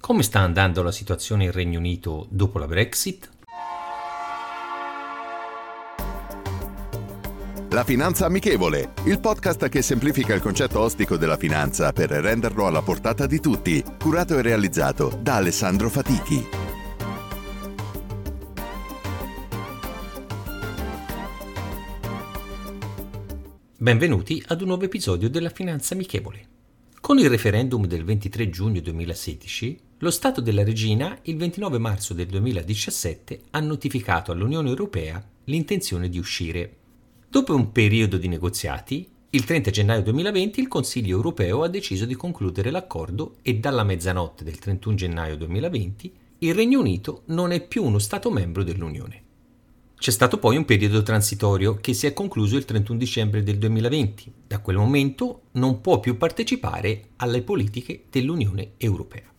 Come sta andando la situazione in Regno Unito dopo la Brexit? La Finanza Amichevole, il podcast che semplifica il concetto ostico della finanza per renderlo alla portata di tutti, curato e realizzato da Alessandro Fatichi. Benvenuti ad un nuovo episodio della Finanza Amichevole. Con il referendum del 23 giugno 2016, lo Stato della Regina il 29 marzo del 2017 ha notificato all'Unione Europea l'intenzione di uscire. Dopo un periodo di negoziati, il 30 gennaio 2020 il Consiglio europeo ha deciso di concludere l'accordo e dalla mezzanotte del 31 gennaio 2020 il Regno Unito non è più uno Stato membro dell'Unione. C'è stato poi un periodo transitorio che si è concluso il 31 dicembre del 2020. Da quel momento non può più partecipare alle politiche dell'Unione Europea.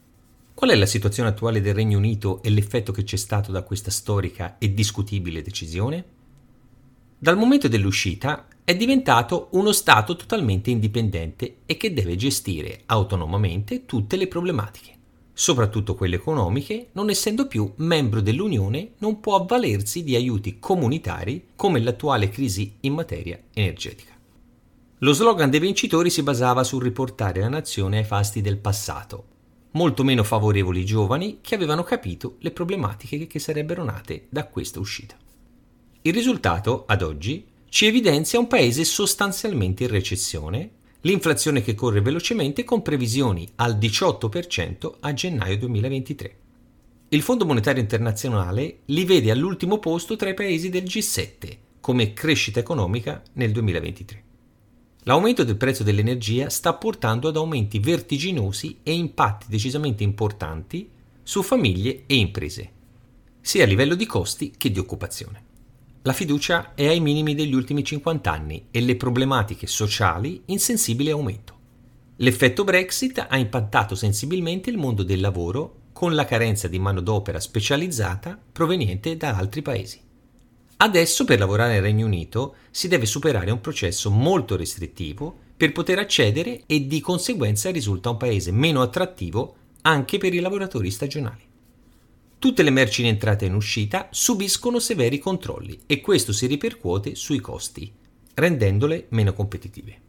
Qual è la situazione attuale del Regno Unito e l'effetto che c'è stato da questa storica e discutibile decisione? Dal momento dell'uscita è diventato uno Stato totalmente indipendente e che deve gestire autonomamente tutte le problematiche soprattutto quelle economiche, non essendo più membro dell'Unione, non può avvalersi di aiuti comunitari come l'attuale crisi in materia energetica. Lo slogan dei vincitori si basava sul riportare la nazione ai fasti del passato, molto meno favorevoli giovani che avevano capito le problematiche che sarebbero nate da questa uscita. Il risultato, ad oggi, ci evidenzia un paese sostanzialmente in recessione L'inflazione che corre velocemente con previsioni al 18% a gennaio 2023. Il Fondo Monetario Internazionale li vede all'ultimo posto tra i paesi del G7 come crescita economica nel 2023. L'aumento del prezzo dell'energia sta portando ad aumenti vertiginosi e impatti decisamente importanti su famiglie e imprese, sia a livello di costi che di occupazione. La fiducia è ai minimi degli ultimi 50 anni e le problematiche sociali in sensibile aumento. L'effetto Brexit ha impattato sensibilmente il mondo del lavoro con la carenza di manodopera specializzata proveniente da altri paesi. Adesso per lavorare nel Regno Unito si deve superare un processo molto restrittivo per poter accedere e di conseguenza risulta un paese meno attrattivo anche per i lavoratori stagionali. Tutte le merci in entrata e in uscita subiscono severi controlli e questo si ripercuote sui costi, rendendole meno competitive.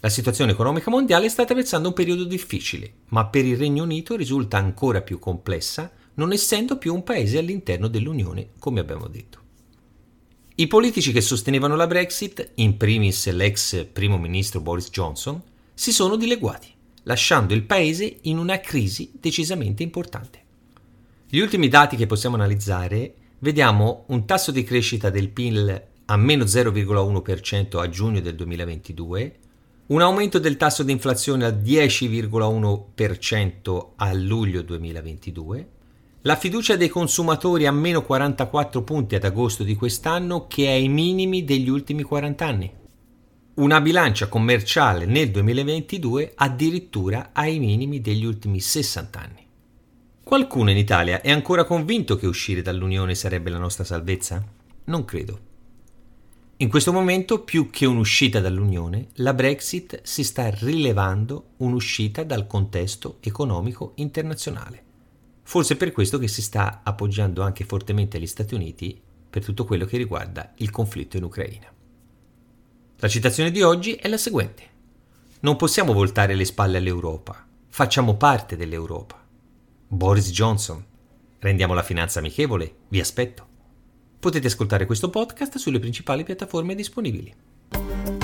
La situazione economica mondiale sta attraversando un periodo difficile, ma per il Regno Unito risulta ancora più complessa, non essendo più un paese all'interno dell'Unione, come abbiamo detto. I politici che sostenevano la Brexit, in primis l'ex primo ministro Boris Johnson, si sono dileguati, lasciando il paese in una crisi decisamente importante. Gli ultimi dati che possiamo analizzare vediamo un tasso di crescita del PIL a meno 0,1% a giugno del 2022, un aumento del tasso di inflazione al 10,1% a luglio 2022, la fiducia dei consumatori a meno 44 punti ad agosto di quest'anno che è ai minimi degli ultimi 40 anni. Una bilancia commerciale nel 2022 addirittura ai minimi degli ultimi 60 anni. Qualcuno in Italia è ancora convinto che uscire dall'Unione sarebbe la nostra salvezza? Non credo. In questo momento, più che un'uscita dall'Unione, la Brexit si sta rilevando un'uscita dal contesto economico internazionale. Forse per questo che si sta appoggiando anche fortemente agli Stati Uniti per tutto quello che riguarda il conflitto in Ucraina. La citazione di oggi è la seguente. Non possiamo voltare le spalle all'Europa, facciamo parte dell'Europa. Boris Johnson. Rendiamo la finanza amichevole, vi aspetto. Potete ascoltare questo podcast sulle principali piattaforme disponibili.